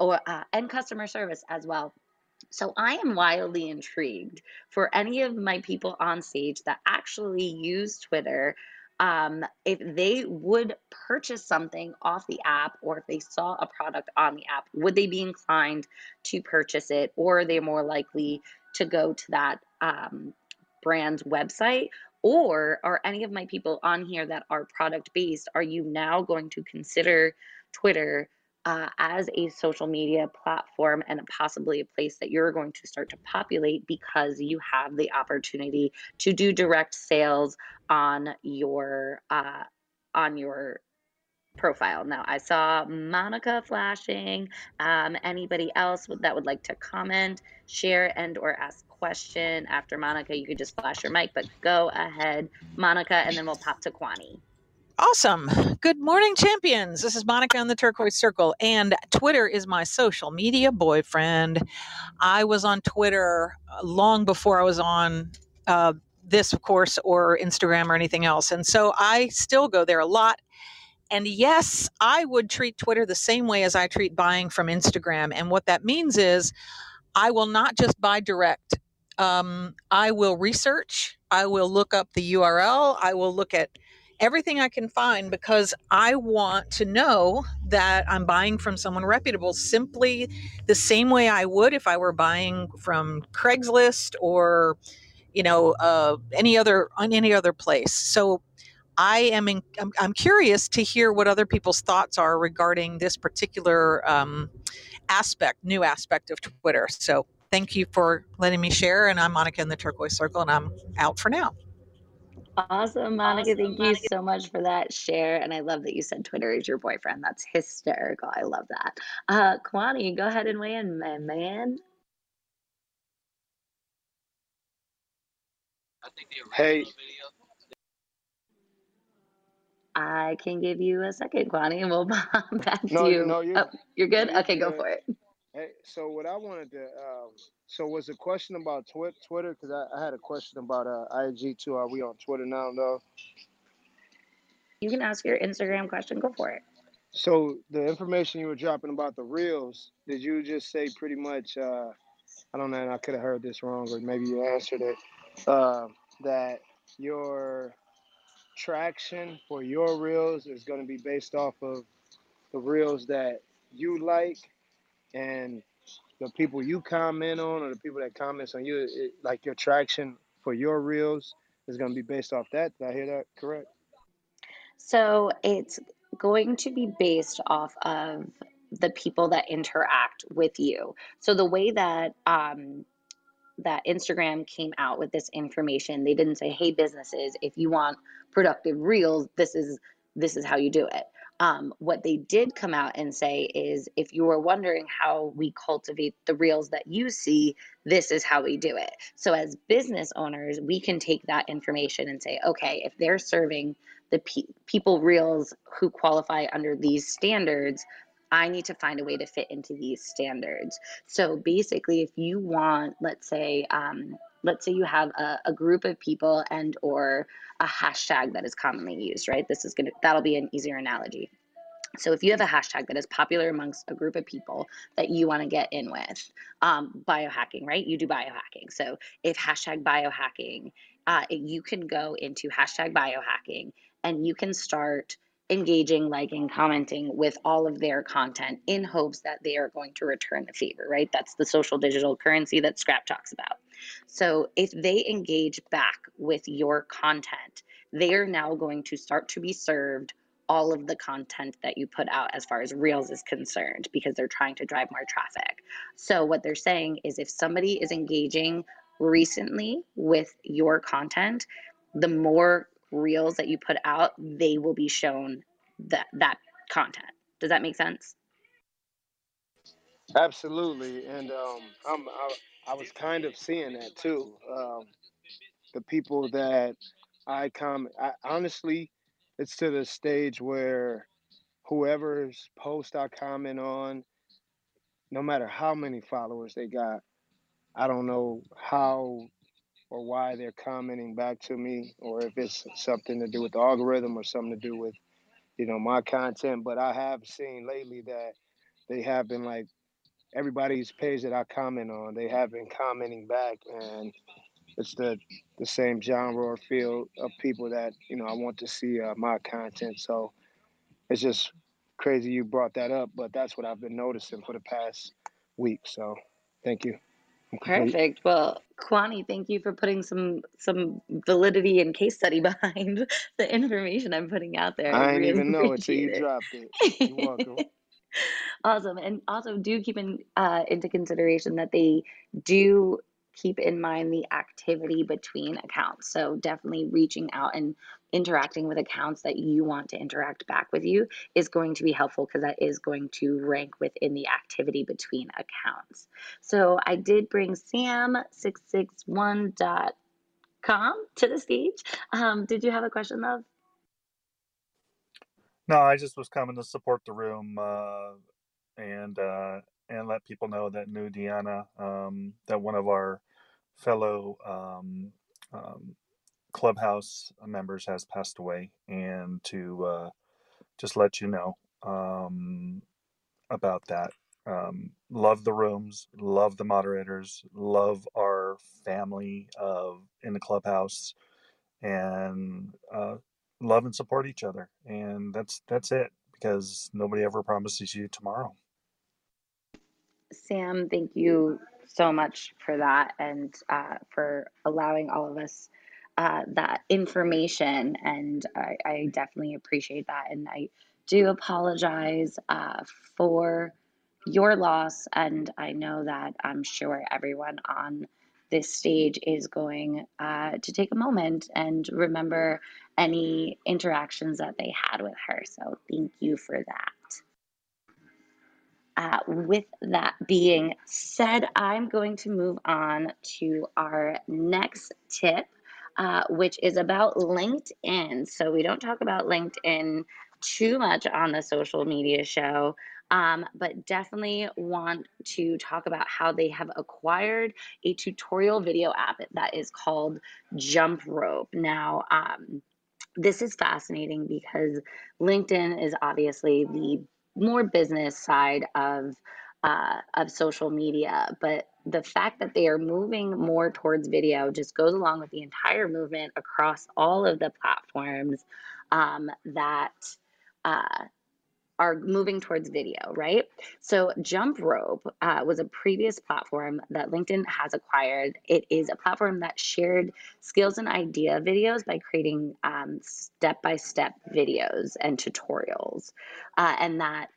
or uh, and customer service as well. So I am wildly intrigued for any of my people on stage that actually use Twitter. Um, if they would purchase something off the app or if they saw a product on the app, would they be inclined to purchase it or are they more likely to go to that um, brand's website? Or are any of my people on here that are product based, are you now going to consider Twitter uh, as a social media platform and possibly a place that you're going to start to populate because you have the opportunity to do direct sales on your uh, on your profile. Now, I saw Monica flashing. Um, anybody else that would like to comment, share, and or ask question after Monica, you could just flash your mic. But go ahead, Monica, and then we'll pop to Kwani. Awesome. Good morning, champions. This is Monica on the Turquoise Circle, and Twitter is my social media boyfriend. I was on Twitter uh, long before I was on uh, this, of course, or Instagram or anything else. And so I still go there a lot. And yes, I would treat Twitter the same way as I treat buying from Instagram. And what that means is I will not just buy direct. Um, I will research. I will look up the URL. I will look at everything I can find because I want to know that I'm buying from someone reputable simply the same way I would if I were buying from Craigslist or you know uh, any other on any other place. So I am in, I'm, I'm, curious to hear what other people's thoughts are regarding this particular um, aspect, new aspect of Twitter. So thank you for letting me share. And I'm Monica in the Turquoise Circle, and I'm out for now. Awesome, Monica. Awesome, Thank Monica. you so much for that share. And I love that you said Twitter is your boyfriend. That's hysterical. I love that. Uh, Kwani, go ahead and weigh in, my man. Hey. I can give you a second, Kwani, and we'll [laughs] back no, to you. No, you're, oh, you're good? Okay, go for it. Hey, so what I wanted to, um, so was a question about twi- Twitter because I, I, had a question about uh, IG too. Are we on Twitter now, though? You can ask your Instagram question. Go for it. So the information you were dropping about the reels, did you just say pretty much? Uh, I don't know. I could have heard this wrong, or maybe you answered it. Uh, that your traction for your reels is going to be based off of the reels that you like and the people you comment on or the people that comments on you, it, like your traction for your reels is going to be based off that. Did I hear that correct? So it's going to be based off of the people that interact with you. So the way that um, that Instagram came out with this information, they didn't say, "Hey, businesses, if you want productive reels, this is this is how you do it." Um, what they did come out and say is if you were wondering how we cultivate the reels that you see, this is how we do it. So, as business owners, we can take that information and say, okay, if they're serving the pe- people reels who qualify under these standards, I need to find a way to fit into these standards. So basically, if you want, let's say, um, let's say you have a, a, group of people and or a hashtag that is commonly used right? This is gonna that'll be an easier analogy. So if you have a hashtag that is popular amongst a group of people that you want to get in with um, biohacking right? You do biohacking. So if hashtag biohacking uh, you can go into hashtag biohacking and you can start engaging, liking, commenting with all of their content in hopes that they are going to return the favor, right? That's the social digital currency that Scrap talks about. So if they engage back with your content, they are now going to start to be served all of the content that you put out as far as Reels is concerned because they're trying to drive more traffic. So what they're saying is if somebody is engaging recently with your content, the more reels that you put out, they will be shown that that content. Does that make sense? Absolutely, and um, I'm, I, I was kind of seeing that too. Um, the people that I comment, I, honestly, it's to the stage where whoever's post I comment on, no matter how many followers they got, I don't know how or why they're commenting back to me, or if it's something to do with the algorithm or something to do with, you know, my content. But I have seen lately that they have been like everybody's page that I comment on, they have been commenting back, and it's the the same genre or feel of people that you know I want to see uh, my content. So it's just crazy you brought that up, but that's what I've been noticing for the past week. So thank you. Perfect. Well, Kwani, thank you for putting some some validity and case study [laughs] behind the information I'm putting out there. I I ain't really even know until you appreciate dropped it. You're welcome. [laughs] Awesome. And also do keep in uh, into consideration that they do keep in mind the activity between accounts. So definitely reaching out and interacting with accounts that you want to interact back with you is going to be helpful because that is going to rank within the activity between accounts. So I did bring Sam661.com to the stage. Um, did you have a question, love? No, I just was coming to support the room uh, and uh, and let people know that new Deanna, um, that one of our fellow um, um, clubhouse members has passed away, and to uh, just let you know um, about that. Um, love the rooms, love the moderators, love our family of in the clubhouse, and uh, love and support each other. And that's that's it because nobody ever promises you tomorrow. Sam, thank you so much for that and uh, for allowing all of us uh, that information. And I, I definitely appreciate that. And I do apologize uh, for your loss. And I know that I'm sure everyone on this stage is going uh, to take a moment and remember any interactions that they had with her. So thank you for that. Uh, with that being said, I'm going to move on to our next tip, uh, which is about LinkedIn. So, we don't talk about LinkedIn too much on the social media show, um, but definitely want to talk about how they have acquired a tutorial video app that is called Jump Rope. Now, um, this is fascinating because LinkedIn is obviously the more business side of uh, of social media, but the fact that they are moving more towards video just goes along with the entire movement across all of the platforms um, that uh, are moving towards video, right? So, Jump Rope uh, was a previous platform that LinkedIn has acquired. It is a platform that shared skills and idea videos by creating step by step videos and tutorials. Uh, and that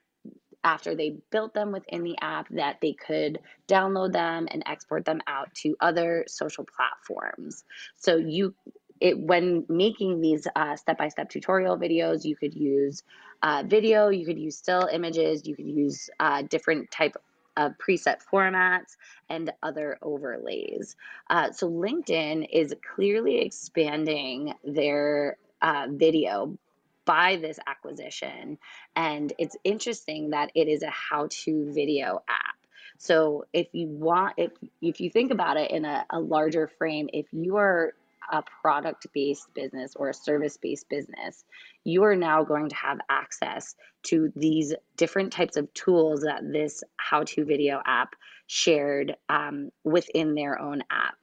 after they built them within the app that they could download them and export them out to other social platforms. So you it when making these uh, step-by-step tutorial videos you could use uh, video you could use still images you could use uh, different type of preset formats and other overlays. Uh, so linkedin is clearly expanding their uh, video by this acquisition. And it's interesting that it is a how to video app. So if you want, if if you think about it in a, a larger frame, if you are a product based business or a service based business, you are now going to have access to these different types of tools that this how to video app shared um, within their own app.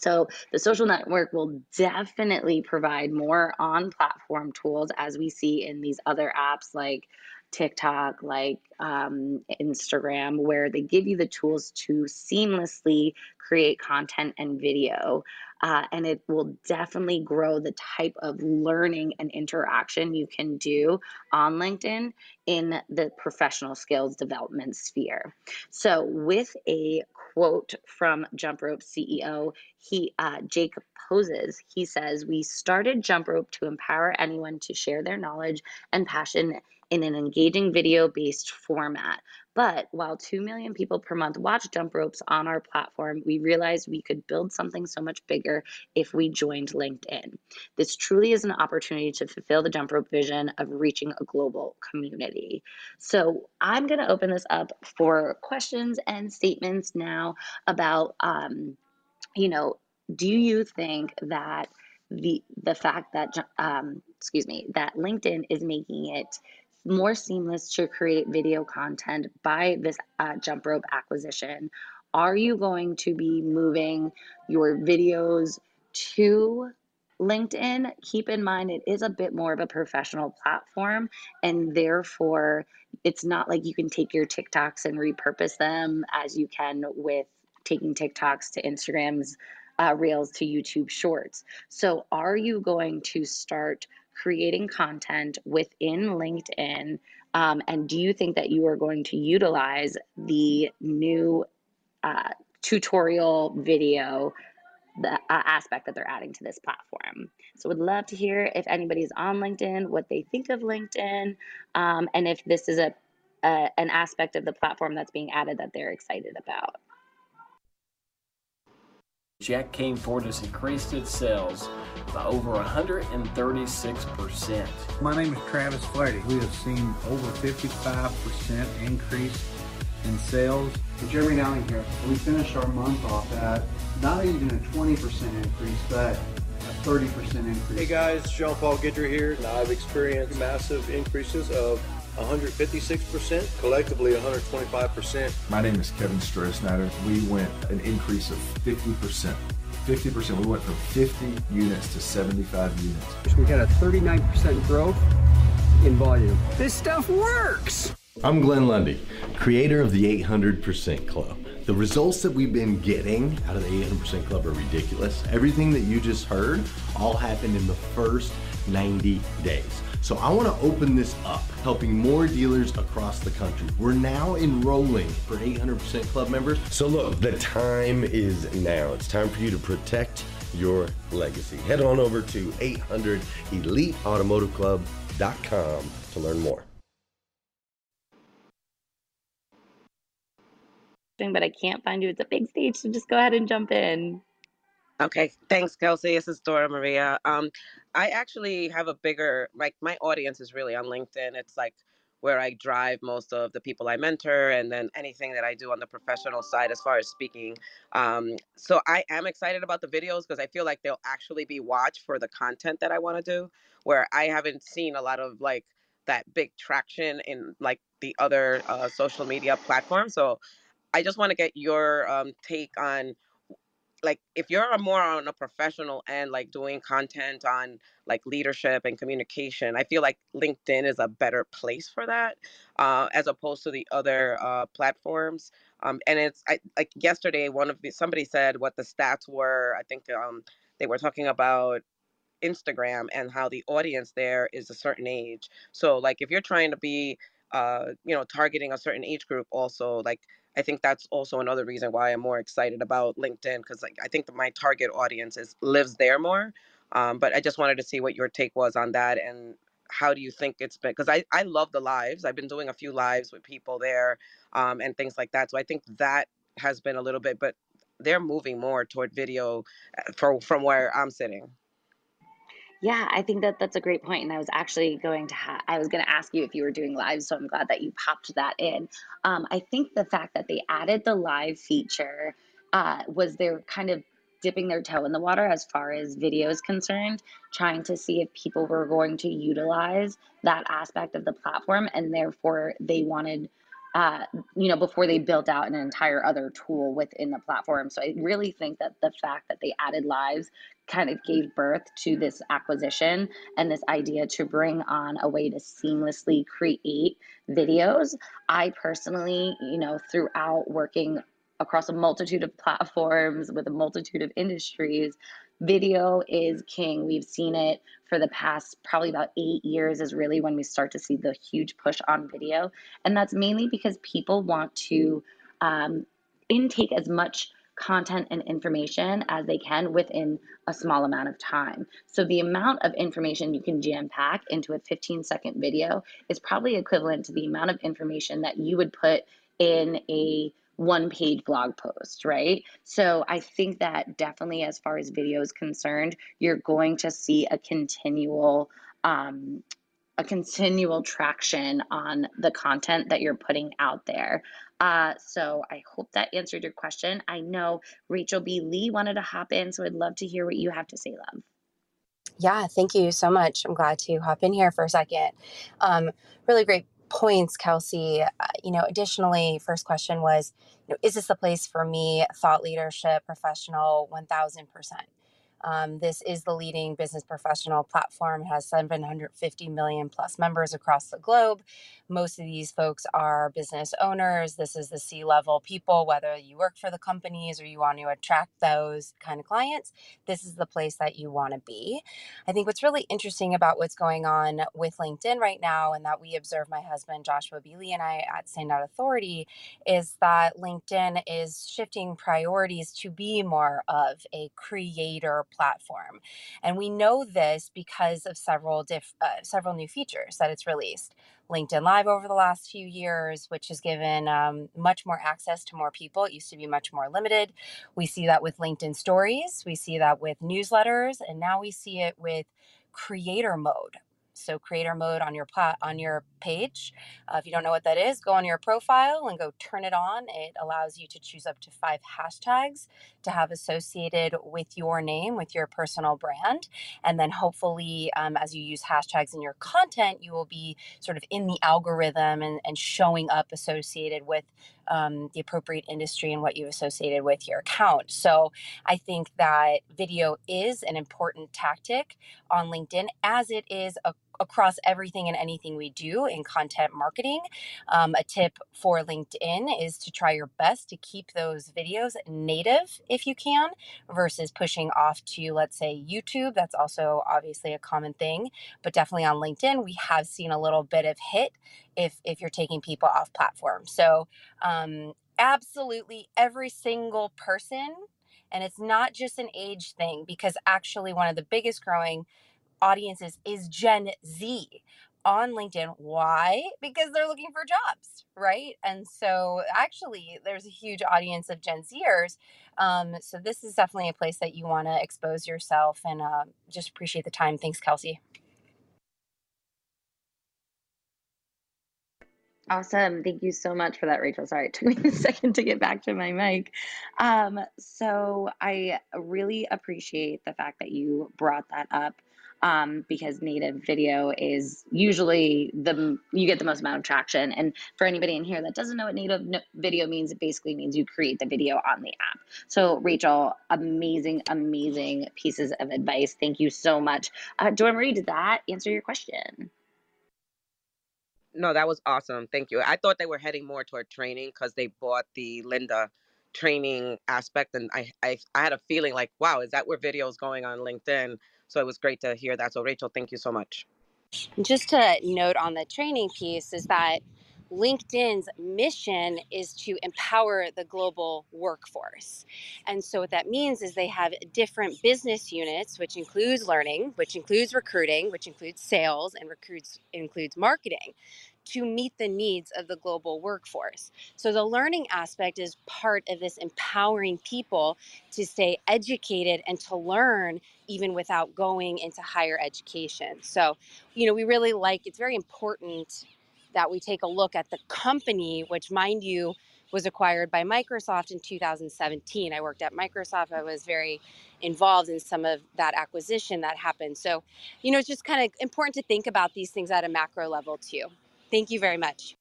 So the social network will definitely provide more on platform tools as we see in these other apps like TikTok, like um, Instagram, where they give you the tools to seamlessly create content and video. Uh, and it will definitely grow the type of learning and interaction you can do on LinkedIn in the professional skills development sphere. So, with a quote from Jump Rope CEO, he uh, Jake Poses, he says, "We started Jump Rope to empower anyone to share their knowledge and passion." In an engaging video based format. But while 2 million people per month watch jump ropes on our platform, we realized we could build something so much bigger if we joined LinkedIn. This truly is an opportunity to fulfill the jump rope vision of reaching a global community. So I'm going to open this up for questions and statements now about, um, you know, do you think that the the fact that um, excuse me that LinkedIn is making it more seamless to create video content by this uh, jump rope acquisition? Are you going to be moving your videos to LinkedIn? Keep in mind it is a bit more of a professional platform, and therefore it's not like you can take your TikToks and repurpose them as you can with taking TikToks to Instagram's uh, Reels to YouTube Shorts. So, are you going to start creating content within LinkedIn? Um, and do you think that you are going to utilize the new uh, tutorial video the uh, aspect that they're adding to this platform. So, would love to hear if anybody's on LinkedIn, what they think of LinkedIn, um, and if this is a, a an aspect of the platform that's being added that they're excited about. Jack Kane Ford has increased its sales by over 136%. My name is Travis Flaherty. We have seen over 55% increase in sales. Jeremy Nowling here. We finished our month off at not even a 20% increase, but a 30% increase. Hey guys, Jean Paul Guidry here. And I've experienced massive increases of 156%, collectively 125%. My name is Kevin Strohsnyder. We went an increase of 50%. 50%. We went from 50 units to 75 units. We had a 39% growth in volume. This stuff works! I'm Glenn Lundy, creator of the 800% Club. The results that we've been getting out of the 800% Club are ridiculous. Everything that you just heard all happened in the first 90 days. So I want to open this up, helping more dealers across the country. We're now enrolling for 800% Club members. So look, the time is now. It's time for you to protect your legacy. Head on over to 800eliteautomotiveclub.com to learn more. but I can't find you. It's a big stage, so just go ahead and jump in. Okay, thanks, Kelsey. This is Dora Maria. Um, I actually have a bigger like my audience is really on LinkedIn. It's like where I drive most of the people I mentor, and then anything that I do on the professional side as far as speaking. Um, so I am excited about the videos because I feel like they'll actually be watched for the content that I want to do. Where I haven't seen a lot of like that big traction in like the other uh, social media platforms. So I just want to get your um, take on like if you're more on a professional end like doing content on like leadership and communication i feel like linkedin is a better place for that uh, as opposed to the other uh, platforms um, and it's I, like yesterday one of the, somebody said what the stats were i think um, they were talking about instagram and how the audience there is a certain age. So like if you're trying to be uh, you know targeting a certain age group also like I think that's also another reason why I'm more excited about LinkedIn because like I think that my target audience is lives there more. Um, but I just wanted to see what your take was on that and how do you think it's been because I, I love the lives i've been doing a few lives with people there um, and things like that so i think that has been a little bit but they're moving more toward video uh, for, from where i'm sitting Yeah, I think that that's a great point, and I was actually going to ha- I was going to ask you if you were doing live, so I'm glad that you popped that in. Um, I think the fact that they added the live feature uh, was they're kind of dipping their toe in the water as far as video is concerned, trying to see if people were going to utilize that aspect of the platform, and therefore they wanted uh, you know, before they built out an entire other tool within the platform. So I really think that the fact that they added lives kind of gave birth to this acquisition and this idea to bring on a way to seamlessly create videos. I personally, you know, throughout working across a multitude of platforms with a multitude of industries, video is king. We've seen it for the past probably about eight years, is really when we start to see the huge push on video. And that's mainly because people want to um, intake as much content and information as they can within a small amount of time. So the amount of information you can jam pack into a 15 second video is probably equivalent to the amount of information that you would put in a one page blog post, right? So I think that definitely, as far as video is concerned, you're going to see a continual. Um, a continual traction on the content that you're putting out there. Uh, so I hope that answered your question. I know Rachel B. Lee wanted to hop in, so I'd love to hear what you have to say, love. Yeah, thank you so much. I'm glad to hop in here for a second. Um, really great points, Kelsey. Uh, you know, additionally, first question was, you know, is this the place for me? Thought leadership, professional, 1000%. Um, this is the leading business professional platform. Has 750 million plus members across the globe. Most of these folks are business owners. This is the C level people, whether you work for the companies or you want to attract those kind of clients. This is the place that you want to be. I think what's really interesting about what's going on with LinkedIn right now, and that we observe my husband Joshua Beely and I at Standout Authority, is that LinkedIn is shifting priorities to be more of a creator platform. And we know this because of several diff, uh, several new features that it's released. LinkedIn Live over the last few years, which has given um, much more access to more people. It used to be much more limited. We see that with LinkedIn Stories, we see that with newsletters, and now we see it with creator mode, so creator mode on your plat on your page. Uh, if you don't know what that is, go on your profile and go turn it on. It allows you to choose up to five hashtags to have associated with your name, with your personal brand, and then hopefully, um, as you use hashtags in your content, you will be sort of in the algorithm and, and showing up associated with um, the appropriate industry and what you've associated with your account. So I think that video is an important tactic on LinkedIn as it is a across everything and anything we do in content marketing. Um, a tip for LinkedIn is to try your best to keep those videos native if you can, versus pushing off to, let's say, YouTube. That's also obviously a common thing, but definitely on LinkedIn, we have seen a little bit of hit if if you're taking people off platform. So, um, absolutely every single person and it's not just an age thing because actually one of the biggest growing audiences is Gen Z on LinkedIn. Why? Because they're looking for jobs, right? And so actually, there's a huge audience of Gen Zers. Um, so this is definitely a place that you want to expose yourself and uh, just appreciate the time. Thanks, Kelsey. Awesome. Thank you so much for that, Rachel. Sorry, it took me [laughs] a second to get back to my mic. Um, so I really appreciate the fact that you brought that up um, because native video is usually the you get the most amount of traction. And for anybody in here that doesn't know what native video means, it basically means you create the video on the app. So Rachel, amazing, amazing pieces of advice. Thank you so much. Uh, Dora Marie, did that answer your question? No, that was awesome. Thank you. I thought they were heading more toward training because they bought the Lynda training aspect, and I, I I had a feeling like, wow, is that where video is going on LinkedIn? So it was great to hear that. So Rachel, thank you so much. Just to note on the training piece is that LinkedIn's mission is to empower the global workforce. And so, what that means is they have different business units, which includes learning, which includes recruiting, which includes sales, and recruits includes marketing to meet the needs of the global workforce. So, the learning aspect is part of this empowering people to stay educated and to learn even without going into higher education. So, you know, we really like it's very important that we take a look at the company, which, mind you, was acquired by Microsoft in 2017. I worked at Microsoft. I was very involved in some of that acquisition that happened. So, you know, it's just kind of important to think about these things at a macro level too. Thank you very much.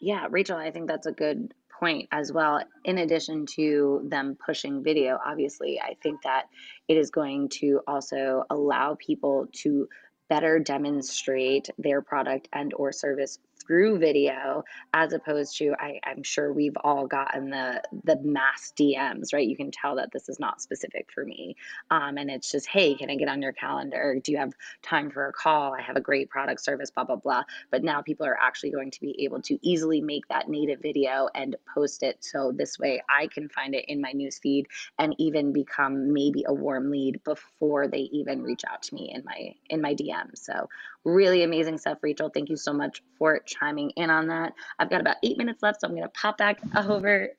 Yeah, Rachel, I think that's a good point as well. In addition to them pushing video, obviously, I think that it is going to also allow people to better demonstrate their product and or service through video as opposed to I, i'm sure we've all gotten the the mass dms right? You can tell that this is not specific for me. Um, and it's just hey can i get on your calendar? Do you have time for a call? I have a great product service blah blah blah. But now people are actually going to be able to easily make that native video and post it. So this way i can find it in my newsfeed and even become maybe a warm lead before they even reach out to me in my in my dm so really amazing stuff rachel. Thank you so much for chiming in on that. I've got about eight minutes left, so I'm going to pop back [laughs] over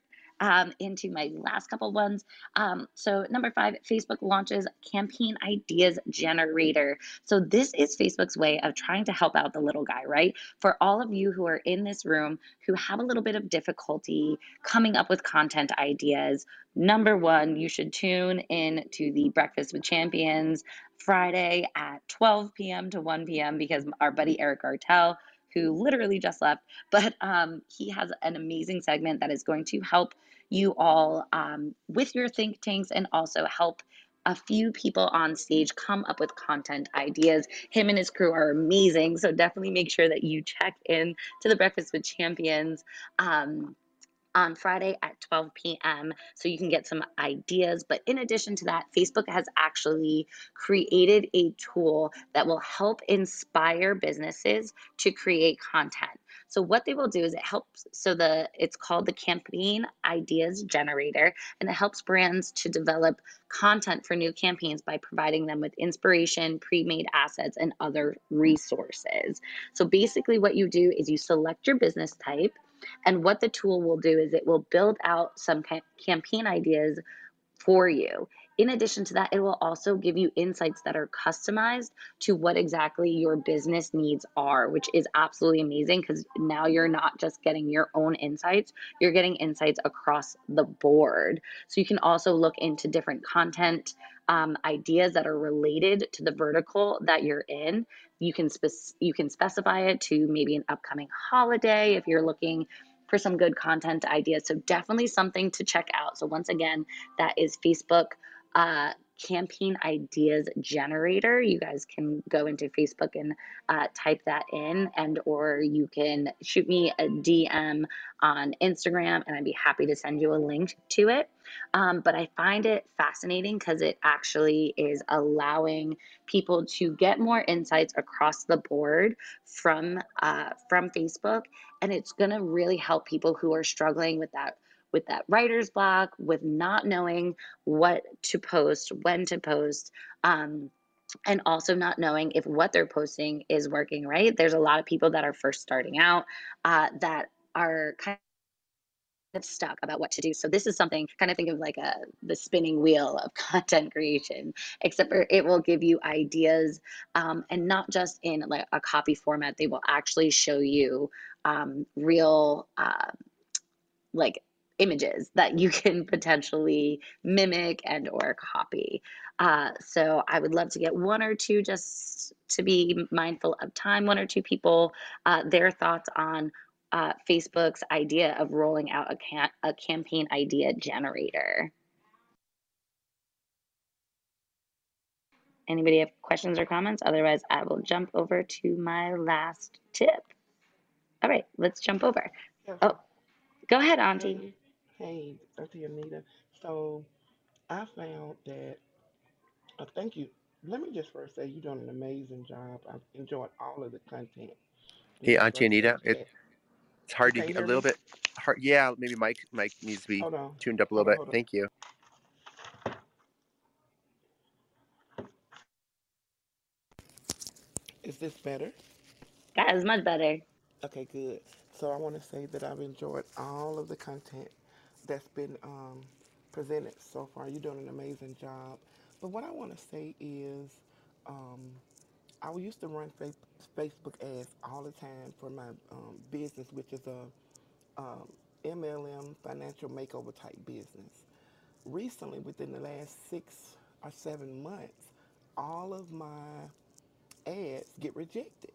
um, into my last couple ones. Um, so, number five, Facebook launches Campaign Ideas Generator. So, this is Facebook's way of trying to help out the little guy, right? For all of you who are in this room who have a little bit of difficulty coming up with content ideas, number one, you should tune in to the Breakfast with Champions Friday at 12 p.m. to 1 p.m. because our buddy Eric Gartel who literally just left, but um, he has an amazing segment that is going to help you all um, with your think tanks and also help a few people on stage come up with content ideas. Him and his crew are amazing, so definitely make sure that you check in to the Breakfast with Champions. Um, on Friday at 12 p.m. so you can get some ideas. But in addition to that, Facebook has actually created a tool that will help inspire businesses to create content. So what they will do is it helps so the it's called the campaign ideas generator and it helps brands to develop content for new campaigns by providing them with inspiration, pre-made assets and other resources. So basically what you do is you select your business type and what the tool will do is it will build out some campaign ideas for you. In addition to that, it will also give you insights that are customized to what exactly your business needs are, which is absolutely amazing because now you're not just getting your own insights, you're getting insights across the board. So you can also look into different content um, ideas that are related to the vertical that you're in. You can you can specify it to maybe an upcoming holiday if you're looking for some good content ideas. So definitely something to check out. So once again, that is Facebook uh, campaign ideas generator. You guys can go into facebook and uh, type that in and or you can shoot me a dm on instagram and i'd be happy to send you a link to it. Um, but i find it fascinating because it actually is allowing people to get more insights across the board from uh, from facebook and it's going to really help people who are struggling with that with that writer's block, with not knowing what to post, when to post, um, and also not knowing if what they're posting is working right. There's a lot of people that are first starting out uh, that are kind of stuck about what to do. So this is something kind of think of like a the spinning wheel of [laughs] content creation, except for it will give you ideas um, and not just in like a copy format. They will actually show you um, real uh, like images that you [laughs] can potentially mimic and or copy. Uh, so I would love to get one or two just to be mindful of time, one or two people, uh, their thoughts on uh, Facebook's idea of rolling out a, can- a campaign idea generator. Anybody have questions or comments? Otherwise, I will jump over to my last tip. All right, let's jump over. Oh, go ahead, Auntie. Hey, Auntie Anita. So I found that, uh, thank you. Let me just first say you're doing an amazing job. I've enjoyed all of the content. Hey, This is Auntie great Anita, it, content. it's hard You to can't hear a hear little me? bit hard. Yeah, maybe Mike Mike needs to be Hold on. tuned up a Hold little on. bit. Hold on. Thank you. Is this better? That is much better. Okay, good. So I want to say that I've enjoyed all of the content that's been um, presented so far. You're doing an amazing job. But what I want to say is, um, I used to run Facebook ads all the time for my um, business, which is a um, MLM financial makeover type business. Recently, within the last six or seven months, all of my ads get rejected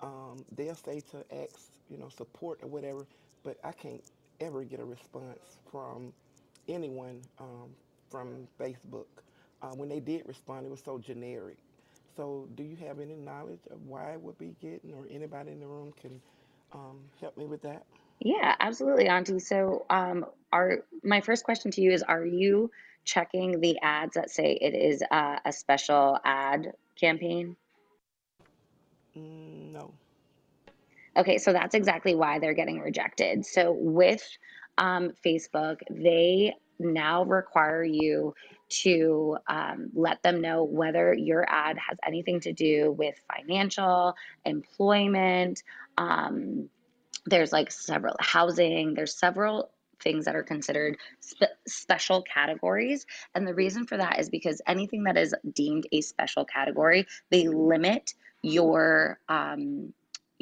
um, they'll say to ask, you know, support or whatever, but I can't ever get a response from anyone um, from Facebook. Uh, when they did respond, it was so generic. So, do you have any knowledge of why it would be getting, or anybody in the room can um, help me with that? Yeah, absolutely, Auntie. So, um, are my first question to you is: Are you checking the ads that say it is uh, a special ad campaign? Mm. Okay, so that's exactly why they're getting rejected. So with um, Facebook, they now require you to um, let them know whether your ad has anything to do with financial, employment. Um, there's like several housing. There's several things that are considered spe- special categories. And the reason for that is because anything that is deemed a special category, they limit your um,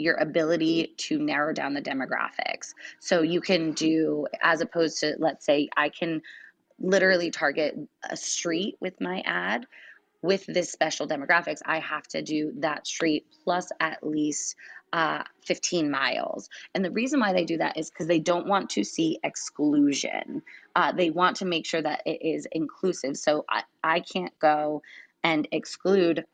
your ability to narrow down the demographics. So you can do, as opposed to, let's say, I can literally target a street with my ad with this special demographics, I have to do that street plus at least uh, 15 miles. And the reason why they do that is because they don't want to see exclusion. Uh, they want to make sure that it is inclusive. So I, I can't go and exclude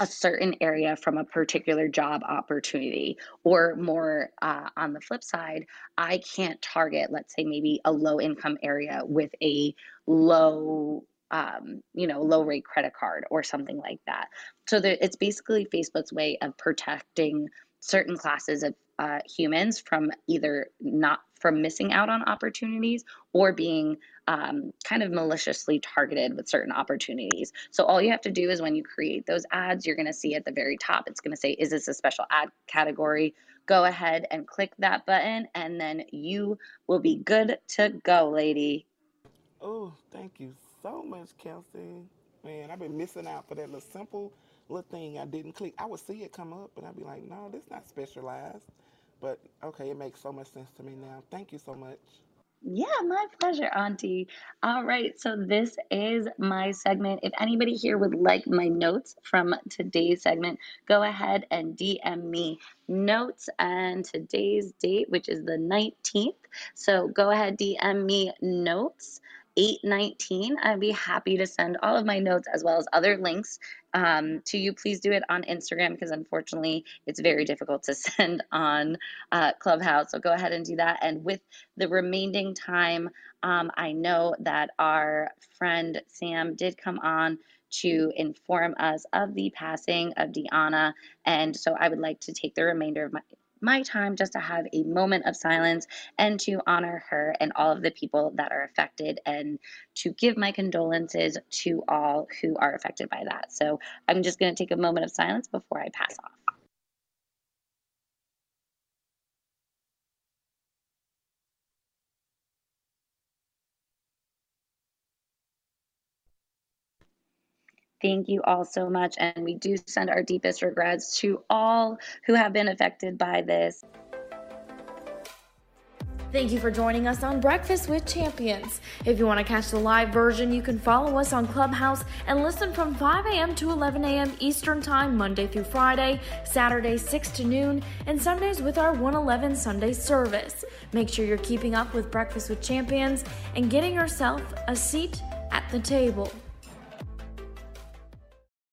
a certain area from a particular job opportunity or more uh, on the flip side i can't target let's say maybe a low income area with a low um, you know, low rate credit card or something like that. So there, it's basically Facebook's way of protecting certain classes of uh, humans from either not from missing out on opportunities or being um, kind of maliciously targeted with certain opportunities. So all you have to do is when you create those ads, you're going to see at the very top, it's going to say, "Is this a special ad category?" Go ahead and click that button, and then you will be good to go, lady. Oh, thank you so much, Kelsey. Man, I've been missing out for that little simple little thing I didn't click. I would see it come up, and I'd be like, no, this not specialized. But okay, it makes so much sense to me now. Thank you so much. Yeah, my pleasure, Auntie. All right, so this is my segment. If anybody here would like my notes from today's segment, go ahead and DM me notes and today's date, which is the 19th. So go ahead, DM me notes 819. I'd be happy to send all of my notes as well as other links um, to you. Please do it on Instagram because unfortunately it's very difficult to [laughs] send on uh, Clubhouse. So go ahead and do that. And with the remaining time, um, I know that our friend Sam did come on to inform us of the passing of Deanna. And so I would like to take the remainder of my my time just to have a moment of silence and to honor her and all of the people that are affected and to give my condolences to all who are affected by that. So I'm just going to take a moment of silence before I pass off. Thank you all so much. And we do send our deepest regrets to all who have been affected by this. Thank you for joining us on Breakfast with Champions. If you want to catch the live version, you can follow us on Clubhouse and listen from 5 a.m. to 11 a.m. Eastern Time, Monday through Friday, Saturday 6 to noon, and Sundays with our 111 Sunday service. Make sure you're keeping up with Breakfast with Champions and getting yourself a seat at the table.